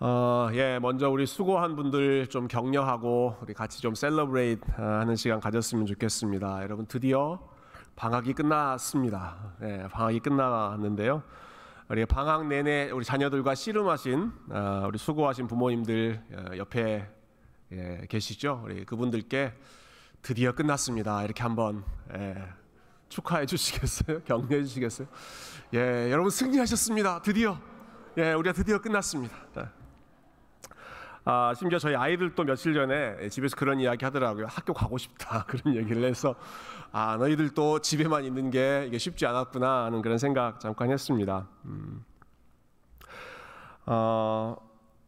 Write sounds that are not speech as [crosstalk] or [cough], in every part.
어, 예, 먼저 우리 수고한 분들 좀 격려하고 우리 같이 좀 셀러브레이트 하는 시간 가졌으면 좋겠습니다. 여러분 드디어 방학이 끝났습니다. 예, 방학이 끝났는데요. 우리 방학 내내 우리 자녀들과 씨름하신 어, 우리 수고하신 부모님들 어, 옆에 예, 계시죠? 우리 그분들께 드디어 끝났습니다. 이렇게 한번 예, 축하해 주시겠어요? [laughs] 격려해 주시겠어요? 예, 여러분 승리하셨습니다. 드디어 예, 우리가 드디어 끝났습니다. 네. 아, 심지어 저희 아이들도 며칠 전에 집에서 그런 이야기 하더라고요. 학교 가고 싶다. [laughs] 그런 얘기를 해서 아, 너희들도 집에만 있는 게 이게 쉽지 않았구나 하는 그런 생각 잠깐 했습니다. 음. 어,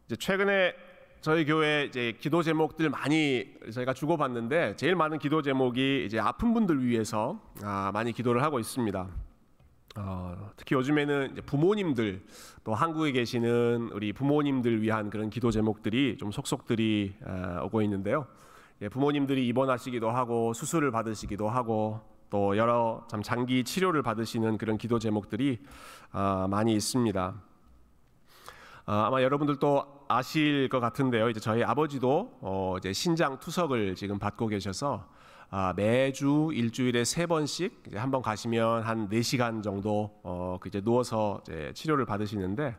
이제 최근에 저희 교회 이제 기도 제목들 많이 저희가 주고받는데 제일 많은 기도 제목이 이제 아픈 분들 위해서 아, 많이 기도를 하고 있습니다. 어, 특히 요즘에는 부모님들 또 한국에 계시는 우리 부모님들 위한 그런 기도 제목들이 좀 속속들이 어, 오고 있는데요. 예, 부모님들이 입원하시기도 하고 수술을 받으시기도 하고 또 여러 참 장기 치료를 받으시는 그런 기도 제목들이 어, 많이 있습니다. 어, 아마 여러분들도 아실 것 같은데요. 이제 저희 아버지도 어, 이제 신장 투석을 지금 받고 계셔서 아, 매주 일주일에 세 번씩 한 번 가시면 한 4시간 정도 어, 그 이제 누워서 이제 치료를 받으시는데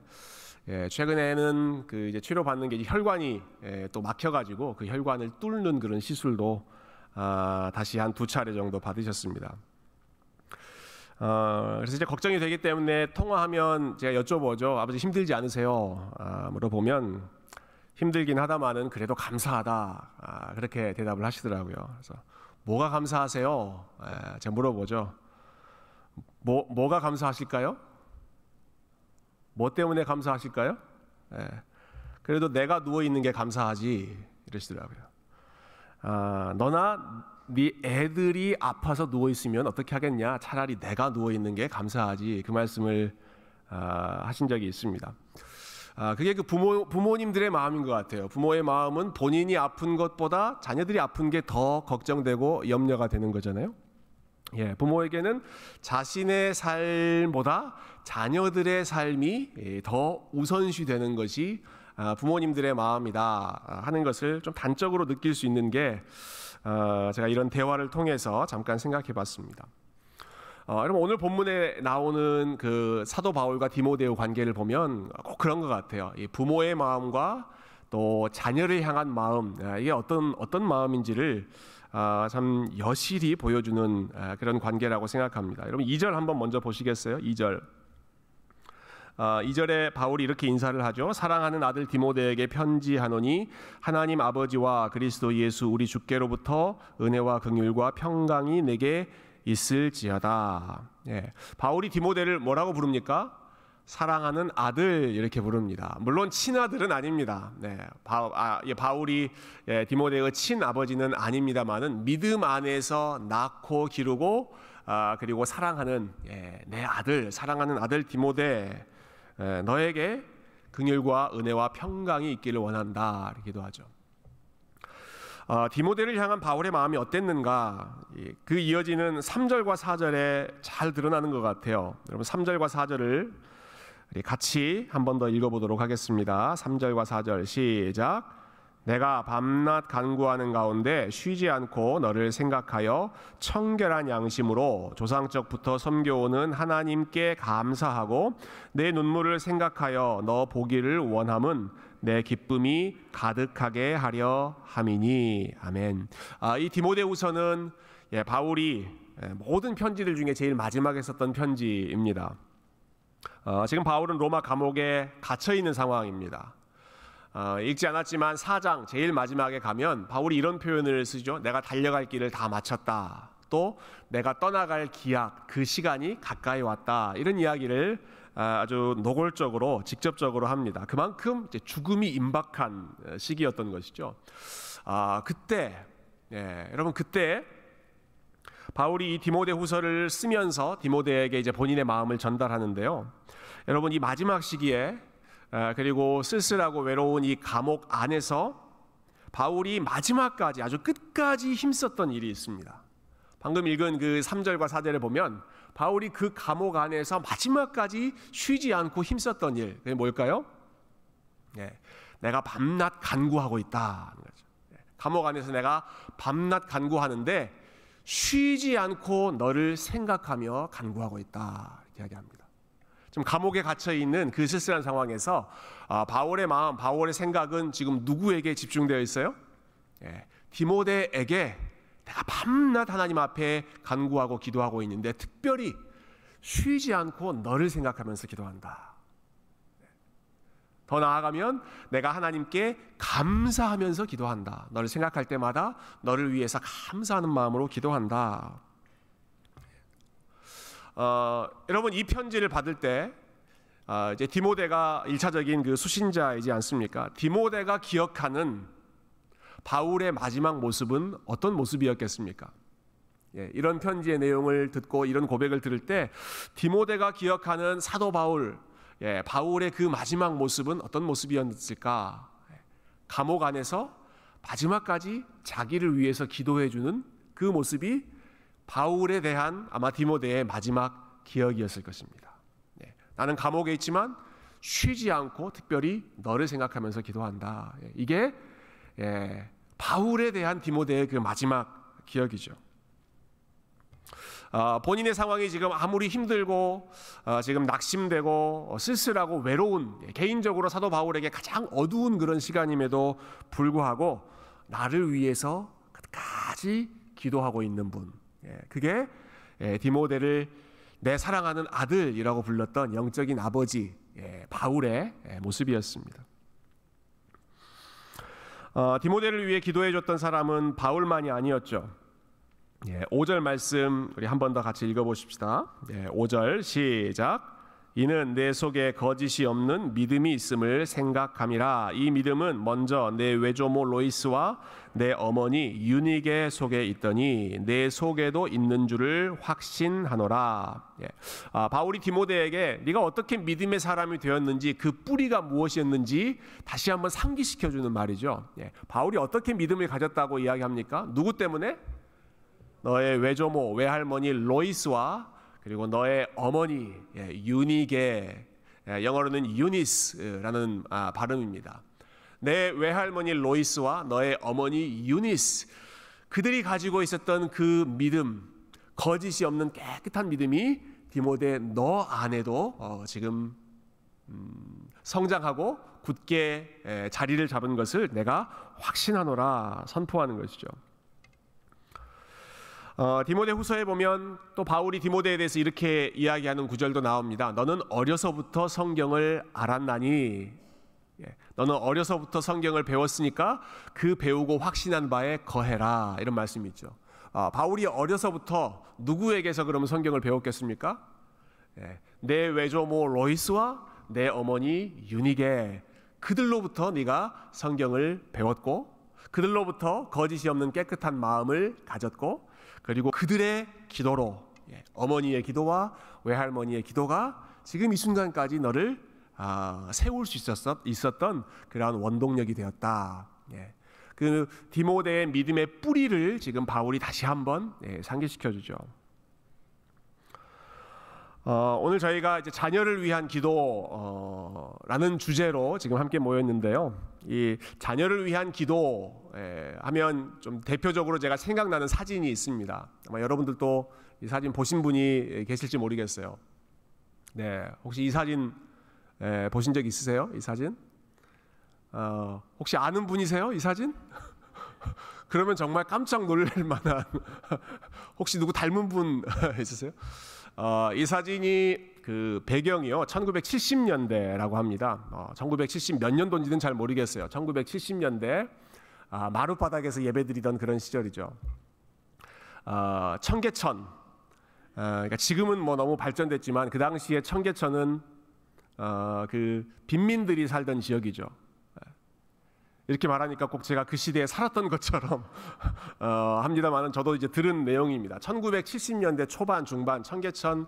예, 최근에는 그 이제 치료 받는 게 혈관이 예, 또 막혀가지고 그 혈관을 뚫는 그런 시술도 아, 다시 한 두 차례 정도 받으셨습니다. 어, 그래서 이제 걱정이 되기 때문에 통화하면 제가 여쭤보죠. 아버지 힘들지 않으세요? 아, 물어보면 힘들긴 하다마는 그래도 감사하다. 아, 그렇게 대답을 하시더라고요. 그래서 뭐가 감사하세요? 에, 제가 물어보죠. 뭐, 뭐가 감사하실까요? 뭐 때문에 감사하실까요? 에, 그래도 내가 누워 있는 게 감사하지 이러시더라고요. 아, 너나 네 애들이 아파서 누워 있으면 어떻게 하겠냐? 차라리 내가 누워 있는 게 감사하지 그 말씀을 아, 하신 적이 있습니다. 아, 그게 그 부모, 부모님들의 마음인 것 같아요. 부모의 마음은 본인이 아픈 것보다 자녀들이 아픈 게 더 걱정되고 염려가 되는 거잖아요. 예, 부모에게는 자신의 삶보다 자녀들의 삶이 예, 더 우선시 되는 것이 아, 부모님들의 마음이다 하는 것을 좀 단적으로 느낄 수 있는 게 어, 제가 이런 대화를 통해서 잠깐 생각해 봤습니다. 어, 여러분 오늘 본문에 나오는 그 사도 바울과 디모데오 관계를 보면 꼭 그런 것 같아요. 이 부모의 마음과 또 자녀를 향한 마음 아, 이게 어떤 어떤 마음인지를 아, 참 여실히 보여주는 아, 그런 관계라고 생각합니다. 여러분 2절 한번 먼저 보시겠어요? 2절. 아, 2절에 바울이 이렇게 인사를 하죠. 사랑하는 아들 디모데에게 편지하노니 하나님 아버지와 그리스도 예수 우리 주께로부터 은혜와 긍휼과 평강이 내게 있을지어다. 예. 바울이 디모데를 뭐라고 부릅니까? 사랑하는 아들 이렇게 부릅니다. 물론 친아들은 아닙니다. 네, 바, 아, 예, 바울이 예, 디모데의 친아버지는 아닙니다만은 믿음 안에서 낳고 기르고 아, 그리고 사랑하는 예, 내 아들, 사랑하는 아들 디모데 예, 너에게 긍휼과 은혜와 평강이 있기를 원한다 이렇게도 하죠. 어, 디모데를 향한 바울의 마음이 어땠는가? 그 이어지는 3절과 4절에 잘 드러나는 것 같아요. 여러분 3절과 4절을 같이 한 번 더 읽어보도록 하겠습니다. 3절과 4절 시작. 내가 밤낮 간구하는 가운데 쉬지 않고 너를 생각하여 청결한 양심으로 조상적부터 섬겨오는 하나님께 감사하고 내 눈물을 생각하여 너 보기를 원함은 내 기쁨이 가득하게 하려 함이니 아멘. 아, 이 디모데후서는 예, 바울이 예, 모든 편지들 중에 제일 마지막에 썼던 편지입니다. 어, 지금 바울은 로마 감옥에 갇혀 있는 상황입니다. 어, 읽지 않았지만 사장 제일 마지막에 가면 바울이 이런 표현을 쓰죠. 내가 달려갈 길을 다 마쳤다. 또 내가 떠나갈 기약 그 시간이 가까이 왔다. 이런 이야기를 아, 아주 노골적으로 직접적으로 합니다. 그만큼 죽음이 임박한 어, 시기였던 것이죠. 아 그때 예, 여러분 그때 바울이 이 디모데 후서를 쓰면서 디모데에게 이제 본인의 마음을 전달하는데요. 여러분 이 마지막 시기에 그리고 쓸쓸하고 외로운 이 감옥 안에서 바울이 마지막까지 아주 끝까지 힘썼던 일이 있습니다. 방금 읽은 그 3절과 4절에 보면 바울이 그 감옥 안에서 마지막까지 쉬지 않고 힘썼던 일, 그게 뭘까요? 예, 내가 밤낮 간구하고 있다. 예, 감옥 안에서 내가 밤낮 간구하는데 쉬지 않고 너를 생각하며 간구하고 있다. 이야기합니다. 지금 감옥에 갇혀 있는 그 쓸쓸한 상황에서 아, 바울의 마음, 바울의 생각은 지금 누구에게 집중되어 있어요? 예, 디모데에게 내가 밤낮 하나님 앞에 간구하고 기도하고 있는데 특별히 쉬지 않고 너를 생각하면서 기도한다. 더 나아가면 내가 하나님께 감사하면서 기도한다. 너를 생각할 때마다 너를 위해서 감사하는 마음으로 기도한다. 어, 여러분 이 편지를 받을 때 어, 이제 디모데가 일차적인 그 수신자이지 않습니까? 디모데가 기억하는 바울의 마지막 모습은 어떤 모습이었겠습니까? 예, 이런 편지의 내용을 듣고 이런 고백을 들을 때 디모데가 기억하는 사도 바울, 예, 바울의 그 마지막 모습은 어떤 모습이었을까? 예, 감옥 안에서 마지막까지 자기를 위해서 기도해 주는 그 모습이 바울에 대한 아마 디모데의 마지막 기억이었을 것입니다. 예, 나는 감옥에 있지만 쉬지 않고 특별히 너를 생각하면서 기도한다. 예, 이게 예, 바울에 대한 디모데의 그 마지막 기억이죠. 어, 본인의 상황이 지금 아무리 힘들고 어, 지금 낙심되고 어, 쓸쓸하고 외로운 예, 개인적으로 사도 바울에게 가장 어두운 그런 시간임에도 불구하고 나를 위해서 끝까지 기도하고 있는 분. 예, 그게 예, 디모데를 내 사랑하는 아들이라고 불렀던 영적인 아버지 예, 바울의 예, 모습이었습니다. 어, 디모데를 위해 기도해 줬던 사람은 바울만이 아니었죠. 예, 5절 말씀 우리 한 번 더 같이 읽어 보십시다. 예, 5절 시작. 이는 내 속에 거짓이 없는 믿음이 있음을 생각함이라. 이 믿음은 먼저 내 외조모 로이스와 내 어머니 유니게 속에 있더니 내 속에도 있는 줄을 확신하노라. 예. 아, 바울이 디모데에게 네가 어떻게 믿음의 사람이 되었는지 그 뿌리가 무엇이었는지 다시 한번 상기시켜 주는 말이죠. 예. 바울이 어떻게 믿음을 가졌다고 이야기합니까? 누구 때문에? 너의 외조모 외할머니 로이스와 그리고 너의 어머니 예, 유니게 예, 영어로는 유니스라는 아, 발음입니다. 내 외할머니 로이스와 너의 어머니 유니스 그들이 가지고 있었던 그 믿음 거짓이 없는 깨끗한 믿음이 디모데 너 안에도 어, 지금 음, 성장하고 굳게 에, 자리를 잡은 것을 내가 확신하노라 선포하는 것이죠. 어, 디모데 후서에 보면 또 바울이 디모데에 대해서 이렇게 이야기하는 구절도 나옵니다. 너는 어려서부터 성경을 알았나니 예, 너는 어려서부터 성경을 배웠으니까 그 배우고 확신한 바에 거해라 이런 말씀이 있죠. 아, 바울이 어려서부터 누구에게서 그러면 성경을 배웠겠습니까? 예, 내 외조모 로이스와 내 어머니 유니게 그들로부터 네가 성경을 배웠고 그들로부터 거짓이 없는 깨끗한 마음을 가졌고 그리고 그들의 기도로 예, 어머니의 기도와 외할머니의 기도가 지금 이 순간까지 너를 아, 세울 수 있었, 있었던 그러한 원동력이 되었다. 예. 그 디모데의 믿음의 뿌리를 지금 바울이 다시 한번 예, 상기시켜 주죠. 어, 오늘 저희가 이제 자녀를 위한 기도라는 어, 주제로 지금 함께 모였는데요. 이 자녀를 위한 기도 예, 하면 좀 대표적으로 제가 생각나는 사진이 있습니다. 아마 여러분들도 이 사진 보신 분이 계실지 모르겠어요. 네, 혹시 이 사진 예, 보신 적 있으세요? 이 사진? 어, 혹시 아는 분이세요? 이 사진? [laughs] 그러면 정말 깜짝 놀랄 만한 [laughs] 혹시 누구 닮은 분 [laughs] 있으세요? 어, 이 사진이 그 배경이요 1970년대라고 합니다. 어, 1970 몇 년도인지는 잘 모르겠어요. 1970년대 아, 마룻바닥에서 예배드리던 그런 시절이죠. 어, 청계천. 어, 그러니까 지금은 뭐 너무 발전됐지만 그 당시에 청계천은 어, 그 빈민들이 살던 지역이죠. 이렇게 말하니까 꼭 제가 그 시대에 살았던 것처럼 [laughs] 어, 합니다만은 저도 이제 들은 내용입니다. 1970년대 초반 중반 청계천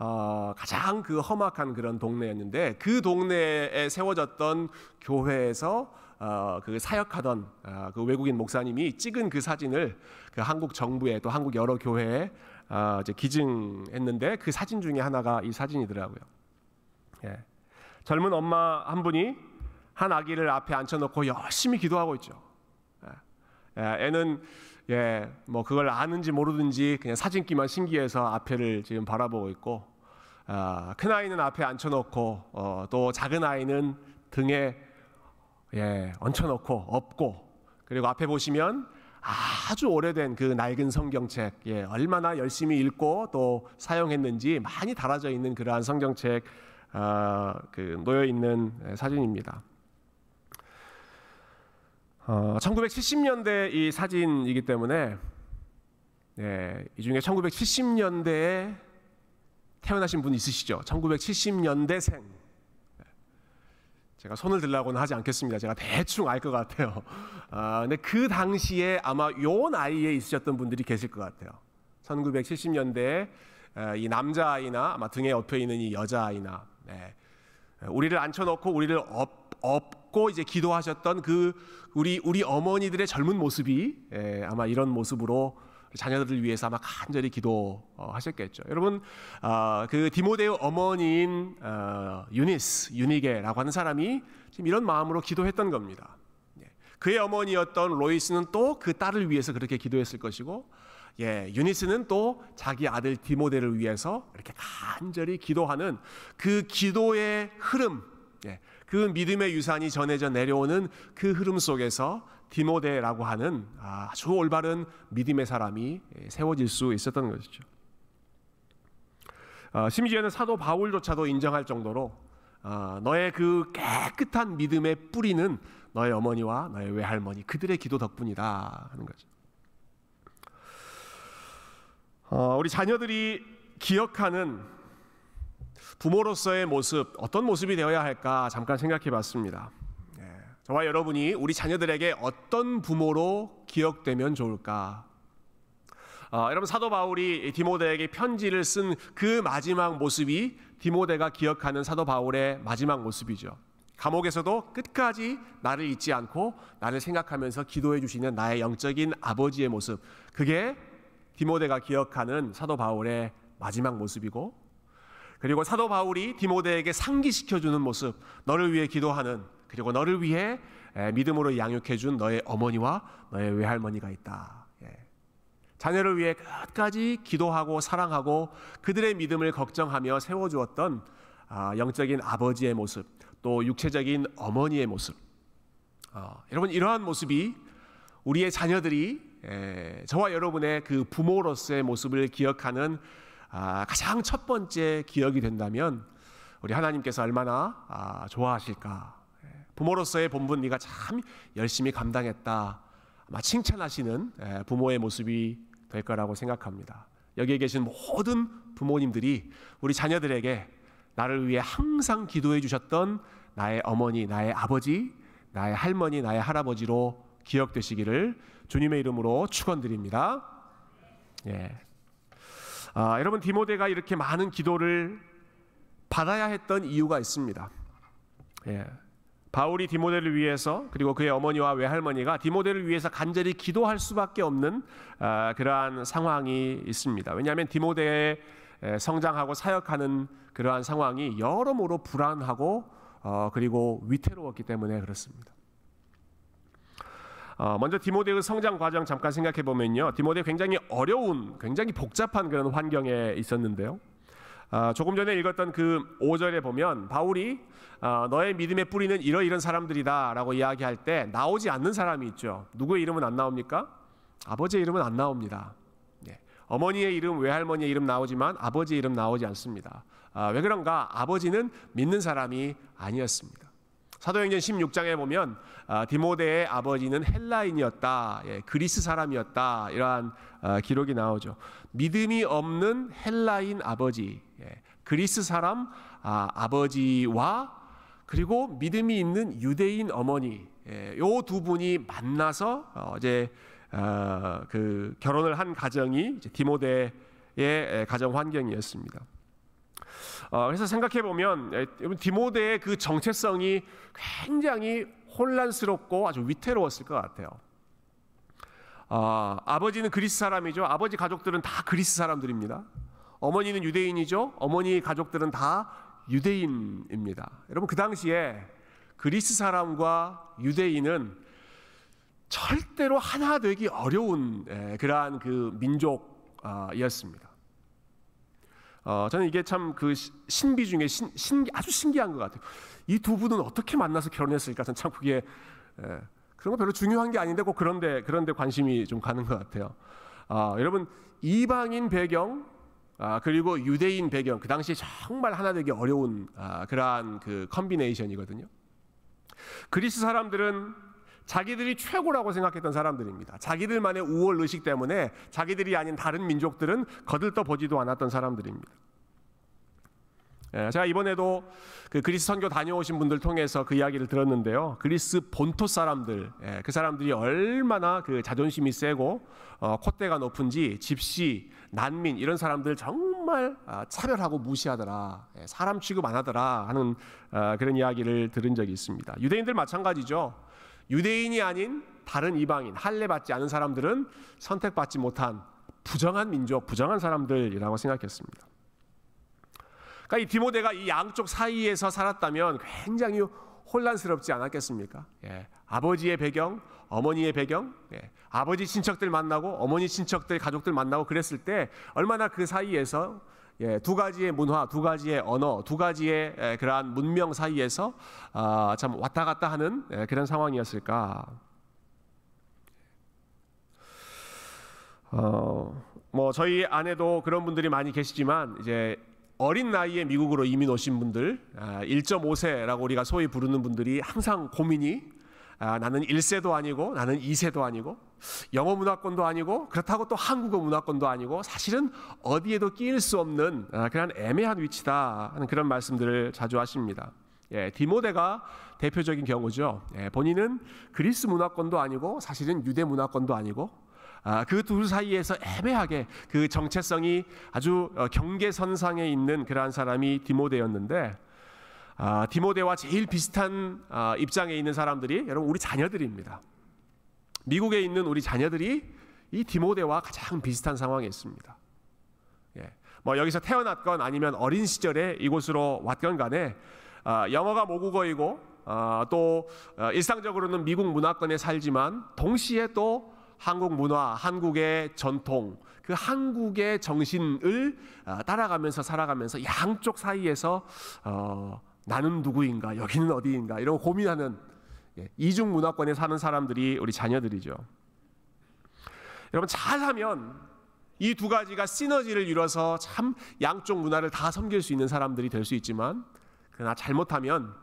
어, 가장 그 험악한 그런 동네였는데 그 동네에 세워졌던 교회에서 어, 그 사역하던 어, 그 외국인 목사님이 찍은 그 사진을 그 한국 정부에 또 한국 여러 교회에 어, 이제 기증했는데 그 사진 중에 하나가 이 사진이더라고요. 예. 젊은 엄마 한 분이 한 아기를 앞에 앉혀놓고 열심히 기도하고 있죠. 예, 애는 예, 뭐 그걸 아는지 모르든지 그냥 사진기만 신기해서 앞에를 지금 바라보고 있고 아, 큰 아이는 앞에 앉혀놓고 어, 또 작은 아이는 등에 예, 얹혀놓고 업고 그리고 앞에 보시면 아주 오래된 그 낡은 성경책 예, 얼마나 열심히 읽고 또 사용했는지 많이 달아져 있는 그러한 성경책 어, 그 놓여 있는 사진입니다. 어, 1970년대 이 사진이기 때문에 예, 이 중에 1970년대에 태어나신 분 있으시죠? 1970년대생. 제가 손을 들라고는 하지 않겠습니다. 제가 대충 알 것 같아요. 아, 근데 그 당시에 아마 요 나이에 있으셨던 분들이 계실 것 같아요. 1970년대에 이 남자 아이나 아마 등에 엎여 있는 이 여자 아이나 네. 우리를 앉혀놓고 우리를 업, 업고 이제 기도하셨던 그 우리 우리 어머니들의 젊은 모습이 예, 아마 이런 모습으로 자녀들을 위해서 아마 간절히 기도하셨겠죠. 여러분 어, 그 디모데의 어머니인 어, 유니스 유니게라고 하는 사람이 지금 이런 마음으로 기도했던 겁니다. 예. 그의 어머니였던 로이스는 또 그 딸을 위해서 그렇게 기도했을 것이고 예, 유니스는 또 자기 아들 디모데를 위해서 이렇게 간절히 기도하는 그 기도의 흐름, 예, 그 믿음의 유산이 전해져 내려오는 그 흐름 속에서 디모데라고 하는 아주 올바른 믿음의 사람이 세워질 수 있었던 것이죠. 어, 심지어는 사도 바울조차도 인정할 정도로 어, 너의 그 깨끗한 믿음의 뿌리는 너의 어머니와 너의 외할머니 그들의 기도 덕분이다 하는 거죠. 어, 우리 자녀들이 기억하는 부모로서의 모습 어떤 모습이 되어야 할까 잠깐 생각해 봤습니다. 저와 여러분이 우리 자녀들에게 어떤 부모로 기억되면 좋을까? 어, 여러분 사도 바울이 디모데에게 편지를 쓴 그 마지막 모습이 디모데가 기억하는 사도 바울의 마지막 모습이죠. 감옥에서도 끝까지 나를 잊지 않고 나를 생각하면서 기도해 주시는 나의 영적인 아버지의 모습. 그게 디모데가 기억하는 사도 바울의 마지막 모습이고 그리고 사도 바울이 디모데에게 상기시켜 주는 모습. 너를 위해 기도하는 그리고 너를 위해 믿음으로 양육해 준 너의 어머니와 너의 외할머니가 있다. 예. 자녀를 위해 끝까지 기도하고 사랑하고 그들의 믿음을 걱정하며 세워주었던 아, 영적인 아버지의 모습, 또 육체적인 어머니의 모습. 어, 여러분 이러한 모습이 우리의 자녀들이 저와 여러분의 그 부모로서의 모습을 기억하는 아, 가장 첫 번째 기억이 된다면 우리 하나님께서 얼마나 아, 좋아하실까 부모로서의 본분 네가 참 열심히 감당했다. 아마 칭찬하시는 부모의 모습이 될 거라고 생각합니다. 여기에 계신 모든 부모님들이 우리 자녀들에게 나를 위해 항상 기도해 주셨던 나의 어머니, 나의 아버지, 나의 할머니, 나의 할아버지로 기억되시기를 주님의 이름으로 축원드립니다. 예. 아, 여러분 디모데가 이렇게 많은 기도를 받아야 했던 이유가 있습니다. 예. 바울이 디모데를 위해서 그리고 그의 어머니와 외할머니가 디모데를 위해서 간절히 기도할 수밖에 없는 아, 그러한 상황이 있습니다. 왜냐하면 디모데의 성장하고 사역하는 그러한 상황이 여러모로 불안하고 어, 그리고 위태로웠기 때문에 그렇습니다. 어, 먼저 디모데의 성장 과정 잠깐 생각해 보면요, 디모데 굉장히 어려운, 굉장히 복잡한 그런 환경에 있었는데요. 아, 조금 전에 읽었던 그 5절에 보면 바울이 어, 너의 믿음의 뿌리는 이러이런 사람들이다 라고 이야기할 때 나오지 않는 사람이 있죠. 누구의 이름은 안 나옵니까? 아버지의 이름은 안 나옵니다. 예. 어머니의 이름, 외할머니의 이름 나오지만 아버지의 이름 나오지 않습니다. 아, 왜 그런가? 아버지는 믿는 사람이 아니었습니다. 사도행전 16장에 보면 아, 디모데의 아버지는 헬라인이었다, 예, 그리스 사람이었다 이러한 아, 기록이 나오죠. 믿음이 없는 헬라인 아버지, 예, 그리스 사람 아, 버지와 그리고 믿음이 있는 유대인 어머니, 예, 요두 분이 만나서 어, 이제 어, 그 결혼을 한 가정이 디모데의 가정 환경이었습니다. 어, 그래서 생각해 보면 디모데의 그 정체성이 굉장히 혼란스럽고 아주 위태로웠을 것 같아요. 어, 아버지는 그리스 사람이죠. 아버지 가족들은 다 그리스 사람들입니다. 어머니는 유대인이죠. 어머니 가족들은 다 유대인입니다. 여러분 그 당시에 그리스 사람과 유대인은 절대로 하나 되기 어려운 예, 그러한 그 민족이었습니다. 어, 저는 이게 참 그 신비 중에 신, 신, 아주 신기한 것 같아요. 이 두 분은 어떻게 만나서 결혼했을까? 저는 참 그게 예, 그런 거 별로 중요한 게 아닌데 꼭 그런데 그런데 관심이 좀 가는 것 같아요. 아, 여러분 이방인 배경 아, 그리고 유대인 배경 그 당시에 정말 하나 되기 어려운 아, 그러한 그 컨비네이션이거든요. 그리스 사람들은 자기들이 최고라고 생각했던 사람들입니다. 자기들만의 우월 의식 때문에 자기들이 아닌 다른 민족들은 거들떠 보지도 않았던 사람들입니다. 예, 제가 이번에도 그 그리스 선교 다녀오신 분들 통해서 그 이야기를 들었는데요. 그리스 본토 사람들, 예, 그 사람들이 얼마나 그 자존심이 세고 어, 콧대가 높은지 집시, 난민 이런 사람들 정말 아, 차별하고 무시하더라, 예, 사람 취급 안 하더라 하는 아, 그런 이야기를 들은 적이 있습니다. 유대인들 마찬가지죠. 유대인이 아닌 다른 이방인, 할례 받지 않은 사람들은 선택받지 못한 부정한 민족, 부정한 사람들이라고 생각했습니다. 그러니까 이 디모데가 이 양쪽 사이에서 살았다면 굉장히 혼란스럽지 않았겠습니까? 예. 아버지의 배경, 어머니의 배경, 예. 아버지 친척들 만나고 어머니 친척들 가족들 만나고 그랬을 때 얼마나 그 사이에서 예, 두 가지의 문화, 두 가지의 언어, 두 가지의 예, 그러한 문명 사이에서 아, 참 왔다 갔다 하는 예, 그런 상황이었을까? 어, 뭐 저희 안에도 그런 분들이 많이 계시지만 이제 어린 나이에 미국으로 이민 오신 분들 1.5세라고 아, 우리가 소위 부르는 분들이 항상 고민이 아, 나는 1세도 아니고 나는 2세도 아니고 영어 문화권도 아니고 그렇다고 또 한국어 문화권도 아니고 사실은 어디에도 끼일 수 없는 아, 그런 애매한 위치다 하는 그런 말씀들을 자주 하십니다. 예, 디모데가 대표적인 경우죠. 예, 본인은 그리스 문화권도 아니고 사실은 유대 문화권도 아니고 아, 그 둘 사이에서 애매하게 그 정체성이 아주 어, 경계선상에 있는 그러한 사람이 디모데였는데 아, 디모데와 제일 비슷한 아, 입장에 있는 사람들이 여러분 우리 자녀들입니다. 미국에 있는 우리 자녀들이 이 디모데와 가장 비슷한 상황에 있습니다. 예. 뭐 여기서 태어났건 아니면 어린 시절에 이곳으로 왔건 간에 아, 영어가 모국어이고 아, 또 어, 일상적으로는 미국 문화권에 살지만 동시에 또 한국 문화, 한국의 전통, 그 한국의 정신을 아, 따라가면서 살아가면서 양쪽 사이에서 어, 나는 누구인가, 여기는 어디인가 이런 고민하는 예, 이중 문화권에 사는 사람들이 우리 자녀들이죠. 여러분 잘하면 이 두 가지가 시너지를 이뤄서 참 양쪽 문화를 다 섬길 수 있는 사람들이 될 수 있지만 그러나 잘못하면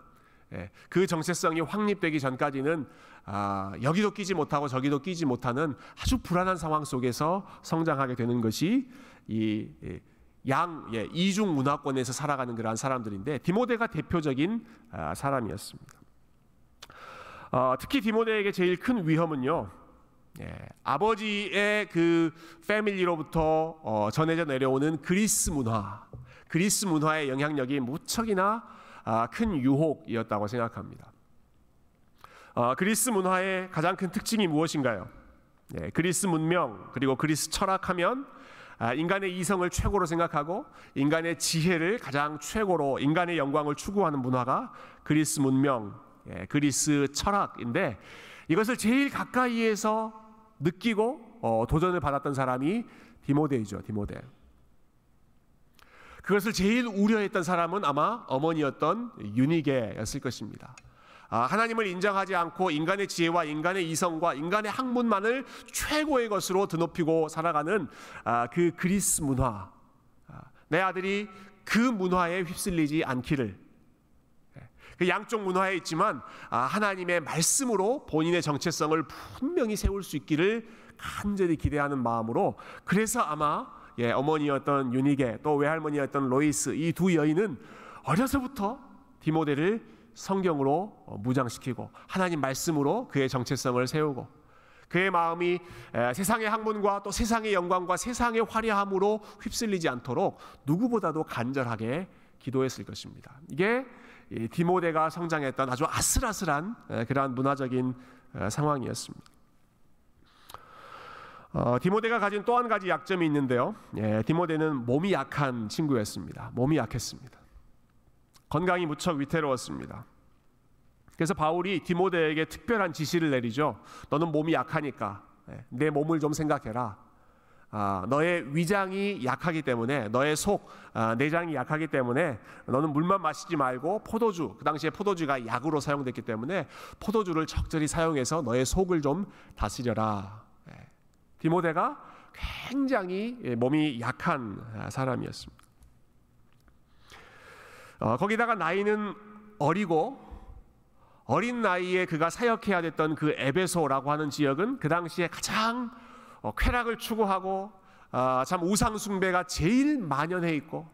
예, 그 정체성이 확립되기 전까지는 아, 여기도 끼지 못하고 저기도 끼지 못하는 아주 불안한 상황 속에서 성장하게 되는 것이 이 양, 예, 이중 문화권에서 살아가는 그러한 사람들인데 디모데가 대표적인 아, 사람이었습니다. 어, 특히 디모데에게 제일 큰 위험은요. 예, 아버지의 그 패밀리로부터 어, 전해져 내려오는 그리스 문화, 그리스 문화의 영향력이 무척이나 아, 큰 유혹이었다고 생각합니다. 어, 그리스 문화의 가장 큰 특징이 무엇인가요? 예, 그리스 문명 그리고 그리스 철학하면 아, 인간의 이성을 최고로 생각하고 인간의 지혜를 가장 최고로 인간의 영광을 추구하는 문화가 그리스 문명, 예, 그리스 철학인데 이것을 제일 가까이에서 느끼고 어, 도전을 받았던 사람이 디모데이죠, 디모데. 그것을 제일 우려했던 사람은 아마 어머니였던 유니게였을 것입니다. 아, 하나님을 인정하지 않고 인간의 지혜와 인간의 이성과 인간의 학문만을 최고의 것으로 드높이고 살아가는 아, 그 그리스 문화. 아, 내 아들이 그 문화에 휩쓸리지 않기를. 예, 그 양쪽 문화에 있지만 하나님의 말씀으로 본인의 정체성을 분명히 세울 수 있기를 간절히 기대하는 마음으로 그래서 아마 예, 어머니였던 유니게 또 외할머니였던 로이스 이 두 여인은 어려서부터 디모데를 성경으로 어, 무장시키고 하나님 말씀으로 그의 정체성을 세우고 그의 마음이 세상의 학문과 또 세상의 영광과 세상의 화려함으로 휩쓸리지 않도록 누구보다도 간절하게 기도했을 것입니다. 이게 디모데가 성장했던 아주 아슬아슬한 그러한 문화적인 상황이었습니다. 어, 디모데가 가진 또 한 가지 약점이 있는데요. 예, 디모데는 몸이 약한 친구였습니다. 몸이 약했습니다. 건강이 무척 위태로웠습니다. 그래서 바울이 디모데에게 특별한 지시를 내리죠. 너는 몸이 약하니까 예, 내 몸을 좀 생각해라. 아, 너의 위장이 약하기 때문에 너의 속 아, 내장이 약하기 때문에 너는 물만 마시지 말고 포도주 그 당시에 포도주가 약으로 사용됐기 때문에 포도주를 적절히 사용해서 너의 속을 좀 다스려라. 예. 디모데가 굉장히 예, 몸이 약한 아, 사람이었습니다. 어, 거기다가 나이는 어리고 어린 나이에 그가 사역해야 됐던 그 에베소라고 하는 지역은 그 당시에 가장 어, 쾌락을 추구하고 어, 참 우상 숭배가 제일 만연해 있고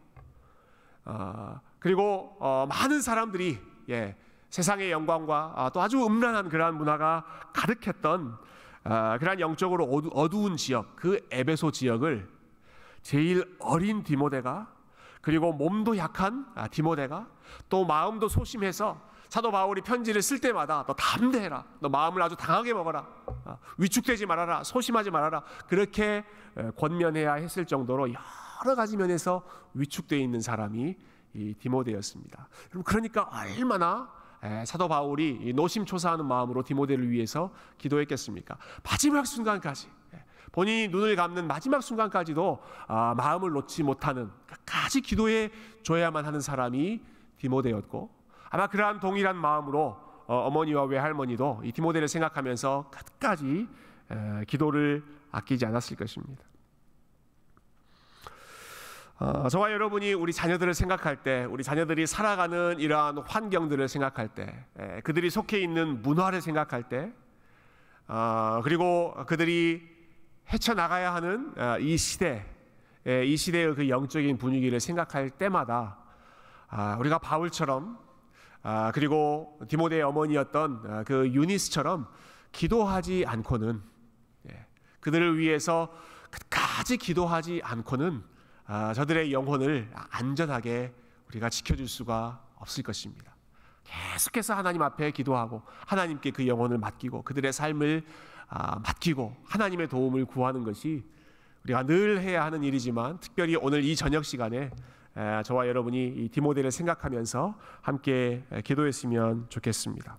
어, 그리고 어, 많은 사람들이 예, 세상의 영광과 아, 또 아주 음란한 그러한 문화가 가득했던 아, 그러한 영적으로 어두, 어두운 지역 그 에베소 지역을 제일 어린 디모데가 그리고 몸도 약한 아, 디모데가 또 마음도 소심해서 사도 바울이 편지를 쓸 때마다 너 담대해라. 너 마음을 아주 당하게 먹어라. 아, 위축되지 말아라. 소심하지 말아라. 그렇게 권면해야 했을 정도로 여러 가지 면에서 위축되어 있는 사람이 이 디모데였습니다. 그러니까 얼마나 사도 바울이 노심초사하는 마음으로 디모데를 위해서 기도했겠습니까? 마지막 순간까지 본인이 눈을 감는 마지막 순간까지도 아, 마음을 놓지 못하는 끝까지 기도해 줘야만 하는 사람이 디모데였고 아마 그러한 동일한 마음으로 어, 머니와 외할머니도 이 디모데를 생각하면서 끝까지 기도를 아끼지 않았을 것입니다. 어, 저와 여러분이 우리 자녀들을 생각할 때, 우리 자녀들이 살아가는 이러한 환경들을 생각할 때, 그들이 속해 있는 문화를 생각할 때, 어, 그리고 그들이 헤쳐나가야 하는 어, 이 시대, 이 시대의 그 영적인 분위기를 생각할 때마다 아, 우리가 바울처럼 아, 그리고 디모데의 어머니였던 아, 그 유니스처럼 기도하지 않고는 예, 그들을 위해서 끝까지 기도하지 않고는 아, 저들의 영혼을 안전하게 우리가 지켜줄 수가 없을 것입니다. 계속해서 하나님 앞에 기도하고 하나님께 그 영혼을 맡기고 그들의 삶을 아, 맡기고 하나님의 도움을 구하는 것이 우리가 늘 해야 하는 일이지만 특별히 오늘 이 저녁 시간에 저와 여러분이 이 디모데를 생각하면서 함께 기도했으면 좋겠습니다.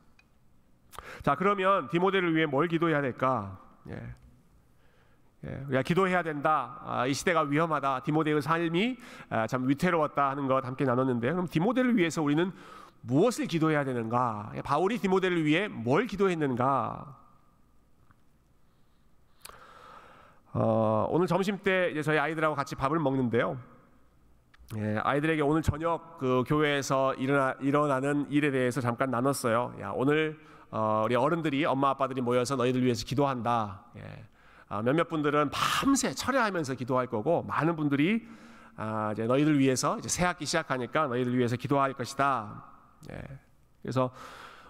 자, 그러면 디모데를 위해 뭘 기도해야 될까? 예. 예, 우리가 기도해야 된다. 아, 이 시대가 위험하다. 디모데의 삶이 아, 참 위태로웠다 하는 것 함께 나눴는데, 그럼 디모데를 위해서 우리는 무엇을 기도해야 되는가? 예, 바울이 디모데를 위해 뭘 기도했는가? 어, 오늘 점심 때 저희 아이들하고 같이 밥을 먹는데요. 예, 아이들에게 오늘 저녁 그 교회에서 일어나, 일어나는 일에 대해서 잠깐 나눴어요. 야, 오늘 어, 우리 어른들이 엄마 아빠들이 모여서 너희들 위해서 기도한다. 예. 아, 몇몇 분들은 밤새 철야하면서 기도할 거고 많은 분들이 아, 이제 너희들 위해서 이제 새 학기 시작하니까 너희들 위해서 기도할 것이다. 예. 그래서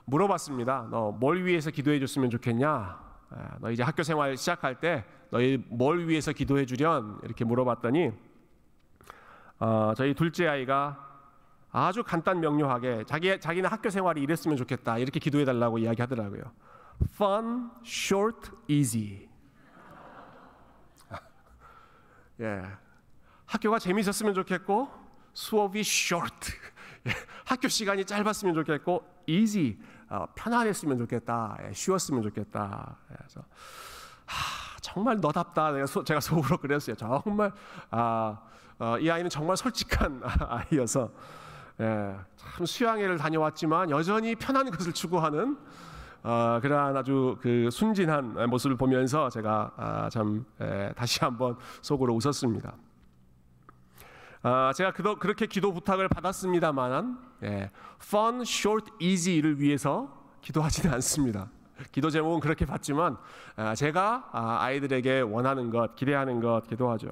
물어봤습니다. 너 뭘 위해서 기도해 줬으면 좋겠냐? 아, 너 이제 학교 생활 시작할 때 너희 뭘 위해서 기도해 주련? 이렇게 물어봤더니 어, 저희 둘째 아이가 아주 간단 명료하게 자기 자기는 학교 생활이 이랬으면 좋겠다 이렇게 기도해 달라고 이야기하더라고요. Fun, short, easy. [laughs] 예, 학교가 재미있었으면 좋겠고 수업이 short, 예, 학교 시간이 짧았으면 좋겠고 easy, 어, 편안했으면 좋겠다, 예, 쉬웠으면 좋겠다. 예, 그래서 하, 정말 너답다. 제가 속으로 그랬어요. 정말 아. 어, 이 아이는 정말 솔직한 [laughs] 아이여서 예, 참 수양회를 다녀왔지만 여전히 편한 것을 추구하는 어, 그러한 아주 그 순진한 모습을 보면서 제가 아, 참 예, 다시 한번 속으로 웃었습니다. 아, 제가 그도, 그렇게 기도 부탁을 받았습니다만 예, fun, short, easy를 위해서 기도하지는 않습니다. 기도 제목은 그렇게 받지만 아, 제가 아, 아이들에게 원하는 것, 기대하는 것 기도하죠.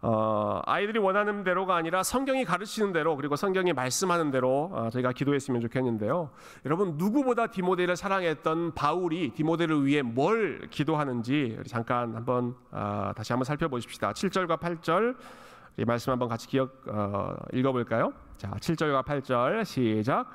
어, 아이들이 원하는 대로가 아니라 성경이 가르치는 대로 그리고 성경이 말씀하는 대로 어, 저희가 기도했으면 좋겠는데요. 여러분 누구보다 디모데를 사랑했던 바울이 디모데를 위해 뭘 기도하는지 잠깐 한번 어, 다시 한번 살펴보십시다. 7절과 8절 이 말씀 한번 같이 기억 어, 읽어볼까요? 자, 7절과 8절 시작.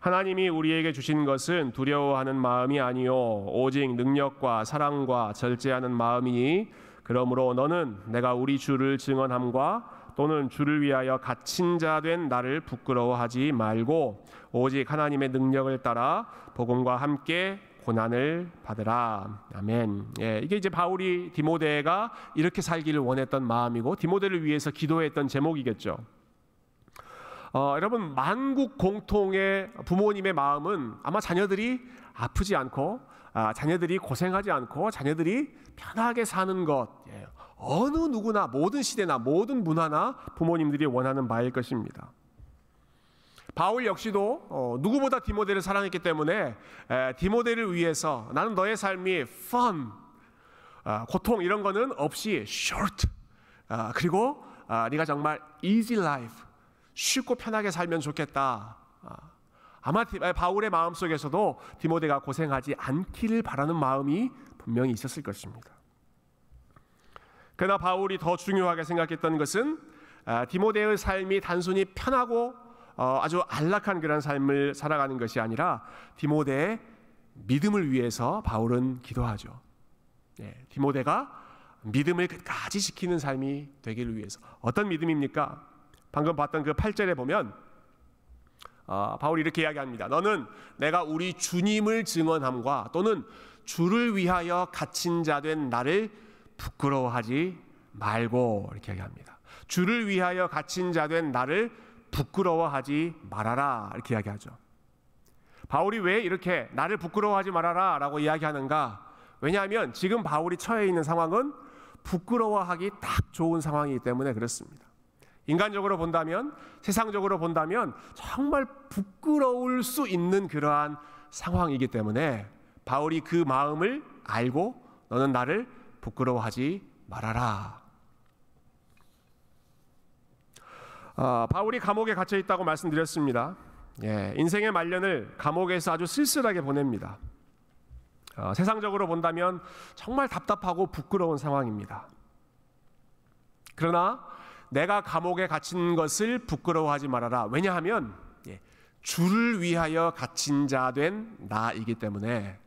하나님이 우리에게 주신 것은 두려워하는 마음이 아니요 오직 능력과 사랑과 절제하는 마음이니 그러므로 너는 내가 우리 주를 증언함과 또는 주를 위하여 갇힌 자 된 나를 부끄러워하지 말고 오직 하나님의 능력을 따라 복음과 함께 고난을 받으라. 아멘. 예, 이게 이제 바울이 디모데가 이렇게 살기를 원했던 마음이고 디모데를 위해서 기도했던 제목이겠죠. 어, 여러분 만국 공통의 부모님의 마음은 아마 자녀들이 아프지 않고 아, 자녀들이 고생하지 않고 자녀들이 편하게 사는 것 예, 어느 누구나 모든 시대나 모든 문화나 부모님들이 원하는 바일 것입니다. 바울 역시도 어, 누구보다 디모데를 사랑했기 때문에 에, 디모데를 위해서 나는 너의 삶이 fun, 아, 고통 이런 거는 없이 short, 아, 그리고 아, 네가 정말 easy life, 쉽고 편하게 살면 좋겠다. 아, 아마 바울의 마음 속에서도 디모데가 고생하지 않기를 바라는 마음이 분명히 있었을 것입니다. 그러나 바울이 더 중요하게 생각했던 것은 아, 디모데의 삶이 단순히 편하고 어, 아주 안락한 그런 삶을 살아가는 것이 아니라 디모데의 믿음을 위해서 바울은 기도하죠. 네, 디모데가 믿음을 끝까지 지키는 삶이 되기를 위해서 어떤 믿음입니까? 방금 봤던 그 8절에 보면 어, 바울이 이렇게 이야기합니다. 너는 내가 우리 주님을 증언함과 또는 주를 위하여 갇힌 자 된 나를 부끄러워하지 말고 이렇게 이야기합니다. 주를 위하여 갇힌 자 된 나를 부끄러워하지 말아라 이렇게 이야기하죠. 바울이 왜 이렇게 나를 부끄러워하지 말아라라고 이야기하는가? 왜냐하면 지금 바울이 처해 있는 상황은 부끄러워하기 딱 좋은 상황이기 때문에 그렇습니다. 인간적으로 본다면, 세상적으로 본다면 정말 부끄러울 수 있는 그러한 상황이기 때문에 바울이 그 마음을 알고 너는 나를 부끄러워하지 말아라. 어, 바울이 감옥에 갇혀 있다고 말씀드렸습니다. 예, 인생의 말년을 감옥에서 아주 쓸쓸하게 보냅니다. 어, 세상적으로 본다면 정말 답답하고 부끄러운 상황입니다. 그러나 내가 감옥에 갇힌 것을 부끄러워하지 말아라. 왜냐하면 예, 주를 위하여 갇힌 자 된 나이기 때문에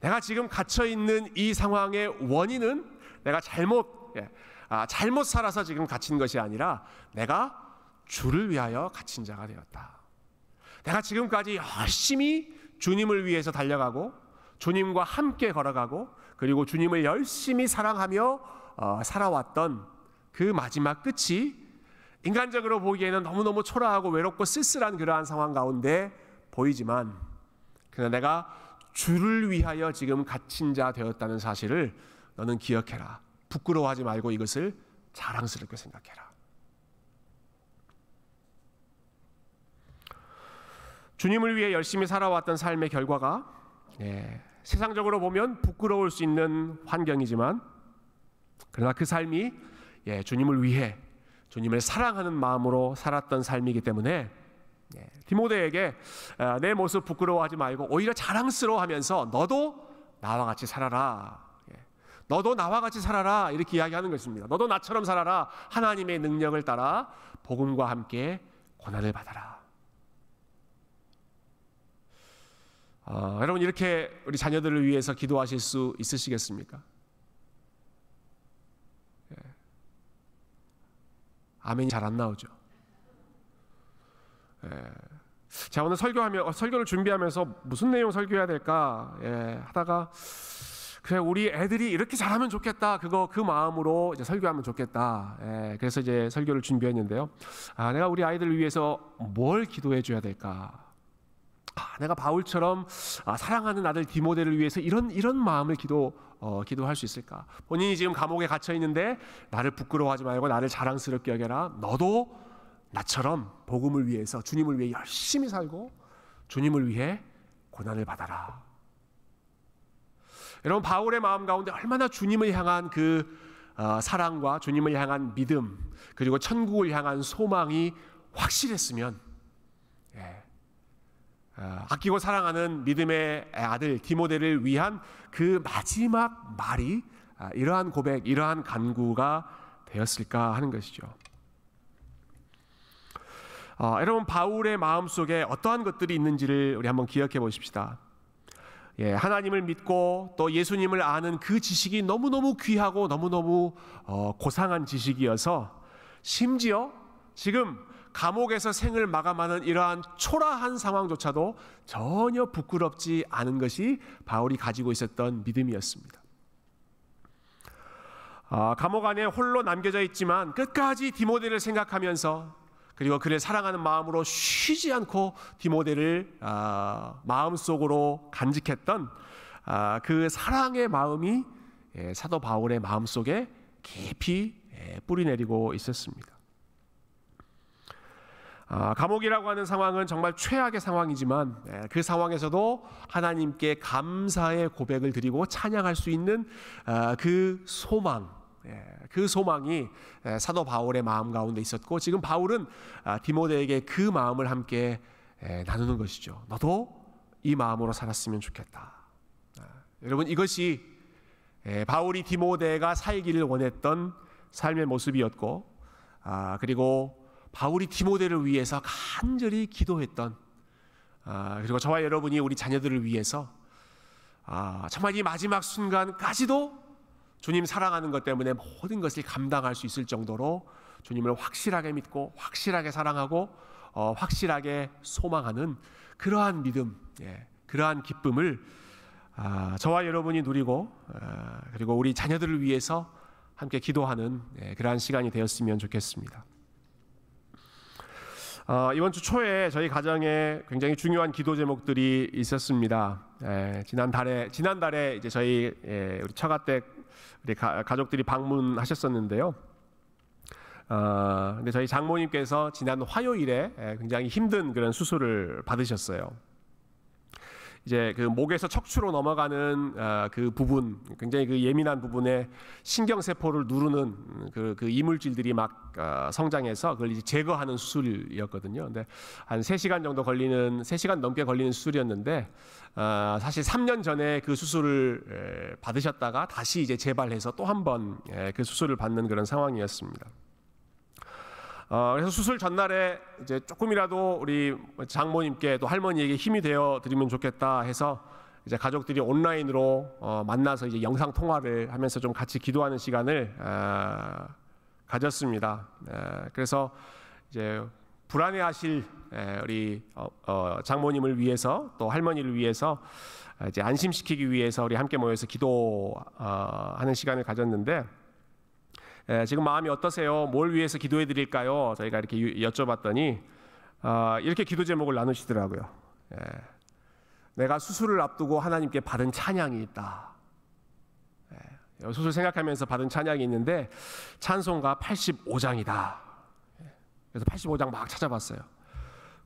내가 지금 갇혀 있는 이 상황의 원인은 내가 잘못 예, 아, 잘못 살아서 지금 갇힌 것이 아니라 내가 주를 위하여 갇힌 자가 되었다. 내가 지금까지 열심히 주님을 위해서 달려가고 주님과 함께 걸어가고 그리고 주님을 열심히 사랑하며 어, 살아왔던 그 마지막 끝이 인간적으로 보기에는 너무너무 초라하고 외롭고 쓸쓸한 그러한 상황 가운데 보이지만 그러나 내가 주를 위하여 지금 갇힌 자 되었다는 사실을 너는 기억해라. 부끄러워하지 말고 이것을 자랑스럽게 생각해라. 주님을 위해 열심히 살아왔던 삶의 결과가 예, 세상적으로 보면 부끄러울 수 있는 환경이지만 그러나 그 삶이 예, 주님을 위해 주님을 사랑하는 마음으로 살았던 삶이기 때문에 예, 디모데에게 아, 내 모습 부끄러워하지 말고 오히려 자랑스러워하면서 너도 나와 같이 살아라. 예, 너도 나와 같이 살아라 이렇게 이야기하는 것입니다. 너도 나처럼 살아라. 하나님의 능력을 따라 복음과 함께 고난을 받아라. 어, 여러분 이렇게 우리 자녀들을 위해서 기도하실 수 있으시겠습니까? 아멘이 잘 안 나오죠. 예. 자 오늘 설교하며 어, 설교를 준비하면서 무슨 내용 설교해야 될까? 예, 하다가 그래 우리 애들이 이렇게 잘하면 좋겠다. 그거 그 마음으로 이제 설교하면 좋겠다. 예, 그래서 이제 설교를 준비했는데요. 아 내가 우리 아이들을 위해서 뭘 기도해 줘야 될까? 아, 내가 바울처럼 아, 사랑하는 아들 디모데를 위해서 이런 이런 마음을 기도 어, 기도할 수 있을까? 본인이 지금 감옥에 갇혀 있는데 나를 부끄러워하지 말고 나를 자랑스럽게 여겨라. 너도 나처럼 복음을 위해서 주님을 위해 열심히 살고 주님을 위해 고난을 받아라. 여러분 바울의 마음 가운데 얼마나 주님을 향한 그 어, 사랑과 주님을 향한 믿음 그리고 천국을 향한 소망이 확실했으면 어, 아끼고 사랑하는 믿음의 아들 디모데를 위한 그 마지막 말이 아, 이러한 고백, 이러한 간구가 되었을까 하는 것이죠. 어, 여러분 바울의 마음 속에 어떠한 것들이 있는지를 우리 한번 기억해 보십시다. 예, 하나님을 믿고 또 예수님을 아는 그 지식이 너무 너무 귀하고 너무 너무 어, 고상한 지식이어서 심지어 지금 감옥에서 생을 마감하는 이러한 초라한 상황조차도 전혀 부끄럽지 않은 것이 바울이 가지고 있었던 믿음이었습니다. 아, 감옥 안에 홀로 남겨져 있지만 끝까지 디모데를 생각하면서 그리고 그를 사랑하는 마음으로 쉬지 않고 디모데를 아, 마음속으로 간직했던 아, 그 사랑의 마음이 예, 사도 바울의 마음속에 깊이 예, 뿌리내리고 있었습니다. 아, 감옥이라고 하는 상황은 정말 최악의 상황이지만 예, 그 상황에서도 하나님께 감사의 고백을 드리고 찬양할 수 있는 아, 그 소망, 예, 그 소망이 예, 사도 바울의 마음 가운데 있었고 지금 바울은 아, 디모데에게 그 마음을 함께 나누는 것이죠. 너도 이 마음으로 살았으면 좋겠다. 여러분 이것이 바울이 디모데가 살기를 원했던 삶의 모습이었고 그리고 바울이 디모데를 위해서 간절히 기도했던 아, 그리고 저와 여러분이 우리 자녀들을 위해서 아, 정말 이 마지막 순간까지도 주님 사랑하는 것 때문에 모든 것을 감당할 수 있을 정도로 주님을 확실하게 믿고 확실하게 사랑하고 어, 확실하게 소망하는 그러한 믿음, 예, 그러한 기쁨을 아, 저와 여러분이 누리고 아, 그리고 우리 자녀들을 위해서 함께 기도하는 예, 그러한 시간이 되었으면 좋겠습니다. 어, 이번 주 초에 저희 가정에 굉장히 중요한 기도 제목들이 있었습니다. 에, 지난 달에 지난 달에 이제 저희 에, 우리 처가 댁 우리 가, 족들이 방문하셨었는데요. 어, 근데 저희 장모님께서 지난 화요일에 에, 굉장히 힘든 그런 수술을 받으셨어요. 이제 그 목에서 척추로 넘어가는 어, 그 부분, 굉장히 그 예민한 부분에 신경 세포를 누르는 그, 그 이물질들이 막 어, 성장해서 그걸 이제 제거하는 수술이었거든요. 근데 한 3시간 정도 걸리는 3시간 넘게 걸리는 수술이었는데 어, 사실 3년 전에 그 수술을 받으셨다가 다시 이제 재발해서 또 한 번 그 수술을 받는 그런 상황이었습니다. 어, 그래서 수술 전날에 이제 조금이라도 우리 장모님께 또 할머니에게 힘이 되어 드리면 좋겠다 해서 이제 가족들이 온라인으로 어, 만나서 이제 영상 통화를 하면서 좀 같이 기도하는 시간을 어, 가졌습니다. 에, 그래서 이제 불안해하실 에, 우리 어, 어, 장모님을 위해서 또 할머니를 위해서 이제 안심시키기 위해서 우리 함께 모여서 기도하는 시간을 가졌는데. 예, 지금 마음이 어떠세요? 뭘 위해서 기도해 드릴까요? 저희가 이렇게 여쭤봤더니 어, 이렇게 기도 제목을 나누시더라고요. 예, 내가 수술을 앞두고 하나님께 받은 찬양이 있다. 예, 수술 생각하면서 받은 찬양이 있는데 찬송가 85장이다. 예, 그래서 85장 막 찾아봤어요.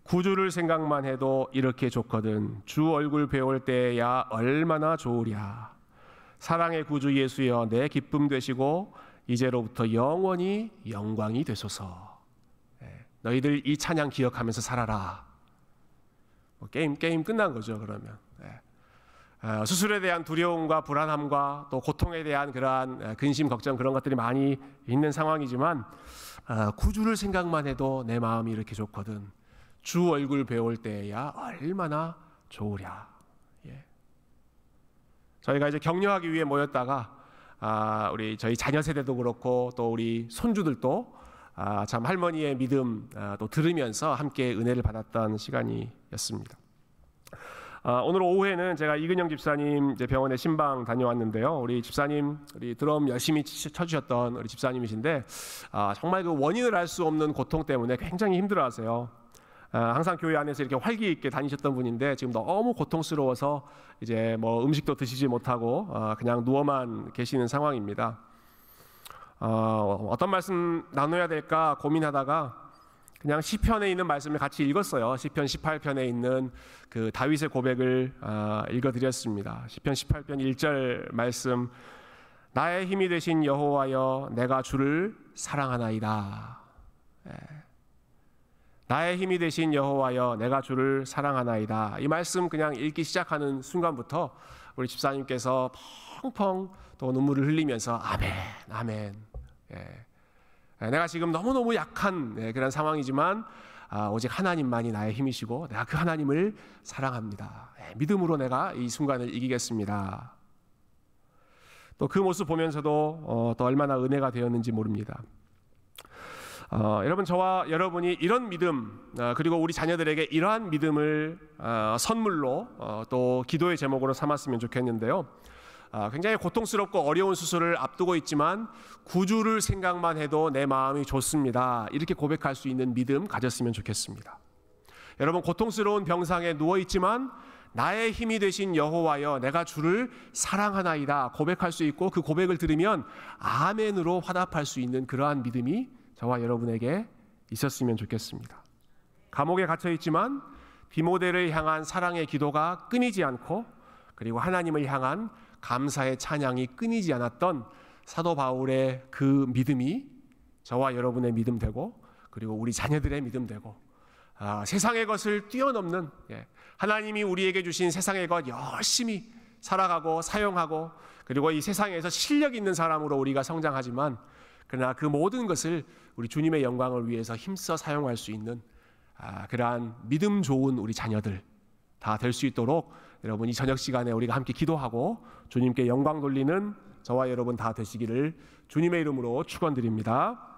구주를 생각만 해도 이렇게 좋거든. 주 얼굴 배울 때야 얼마나 좋으랴. 사랑의 구주 예수여 내 기쁨 되시고 이제로부터 영원히 영광이 되소서. 예, 너희들 이 찬양 기억하면서 살아라. 뭐 게임 게임 끝난 거죠 그러면. 예. 어, 수술에 대한 두려움과 불안함과 또 고통에 대한 그러한 근심 걱정 그런 것들이 많이 있는 상황이지만 어, 구주를 생각만 해도 내 마음이 이렇게 좋거든. 주 얼굴 배울 때야 얼마나 좋으랴. 예. 저희가 이제 격려하기 위해 모였다가 아, 우리 저희 자녀 세대도 그렇고 또 우리 손주들도 아, 참 할머니의 믿음 아, 또 들으면서 함께 은혜를 받았던 시간이었습니다. 아, 오늘 오후에는 제가 이근영 집사님 이제 병원에 신방 다녀왔는데요. 우리 집사님 우리 드럼 열심히 쳐주셨던 우리 집사님이신데 아, 정말 그 원인을 알 수 없는 고통 때문에 굉장히 힘들어하세요. 아, 항상 교회 안에서 이렇게 활기 있게 다니셨던 분인데 지금 너무 고통스러워서 이제 뭐 음식도 드시지 못하고 어, 그냥 누워만 계시는 상황입니다. 어, 어떤 말씀 나눠야 될까 고민하다가 그냥 시편에 있는 말씀을 같이 읽었어요. 시편 18편에 있는 그 다윗의 고백을 어, 읽어드렸습니다. 시편 18편 1절 말씀 나의 힘이 되신 여호와여 내가 주를 사랑하나이다. 예. 나의 힘이 되신 여호와여 내가 주를 사랑하나이다. 이 말씀 그냥 읽기 시작하는 순간부터 우리 집사님께서 펑펑 또 눈물을 흘리면서 아멘, 아멘. 예. 예 내가 지금 너무너무 약한 예, 그런 상황이지만 아, 오직 하나님만이 나의 힘이시고 내가 그 하나님을 사랑합니다. 예, 믿음으로 내가 이 순간을 이기겠습니다. 또 그 모습 보면서도 어, 또 얼마나 은혜가 되었는지 모릅니다. 어, 여러분 저와 여러분이 이런 믿음 어, 그리고 우리 자녀들에게 이러한 믿음을 어, 선물로 어, 또 기도의 제목으로 삼았으면 좋겠는데요. 아, 굉장히 고통스럽고 어려운 수술을 앞두고 있지만 구주를 생각만 해도 내 마음이 좋습니다. 이렇게 고백할 수 있는 믿음 가졌으면 좋겠습니다. 여러분 고통스러운 병상에 누워 있지만 나의 힘이 되신 여호와여 내가 주를 사랑하나이다 고백할 수 있고 그 고백을 들으면 아멘으로 화답할 수 있는 그러한 믿음이 저와 여러분에게 있었으면 좋겠습니다. 감옥에 갇혀 있지만 디모데를 향한 사랑의 기도가 끊이지 않고 그리고 하나님을 향한 감사의 찬양이 끊이지 않았던 사도 바울의 그 믿음이 저와 여러분의 믿음 되고 그리고 우리 자녀들의 믿음 되고 아, 세상의 것을 뛰어넘는 예, 하나님이 우리에게 주신 세상의 것 열심히 살아가고 사용하고 그리고 이 세상에서 실력 있는 사람으로 우리가 성장하지만 그러나 그 모든 것을 우리 주님의 영광을 위해서 힘써 사용할 수 있는 아, 그러한 믿음 좋은 우리 자녀들 다 될 수 있도록 여러분 이 저녁 시간에 우리가 함께 기도하고 주님께 영광 돌리는 저와 여러분 다 되시기를 주님의 이름으로 축원드립니다.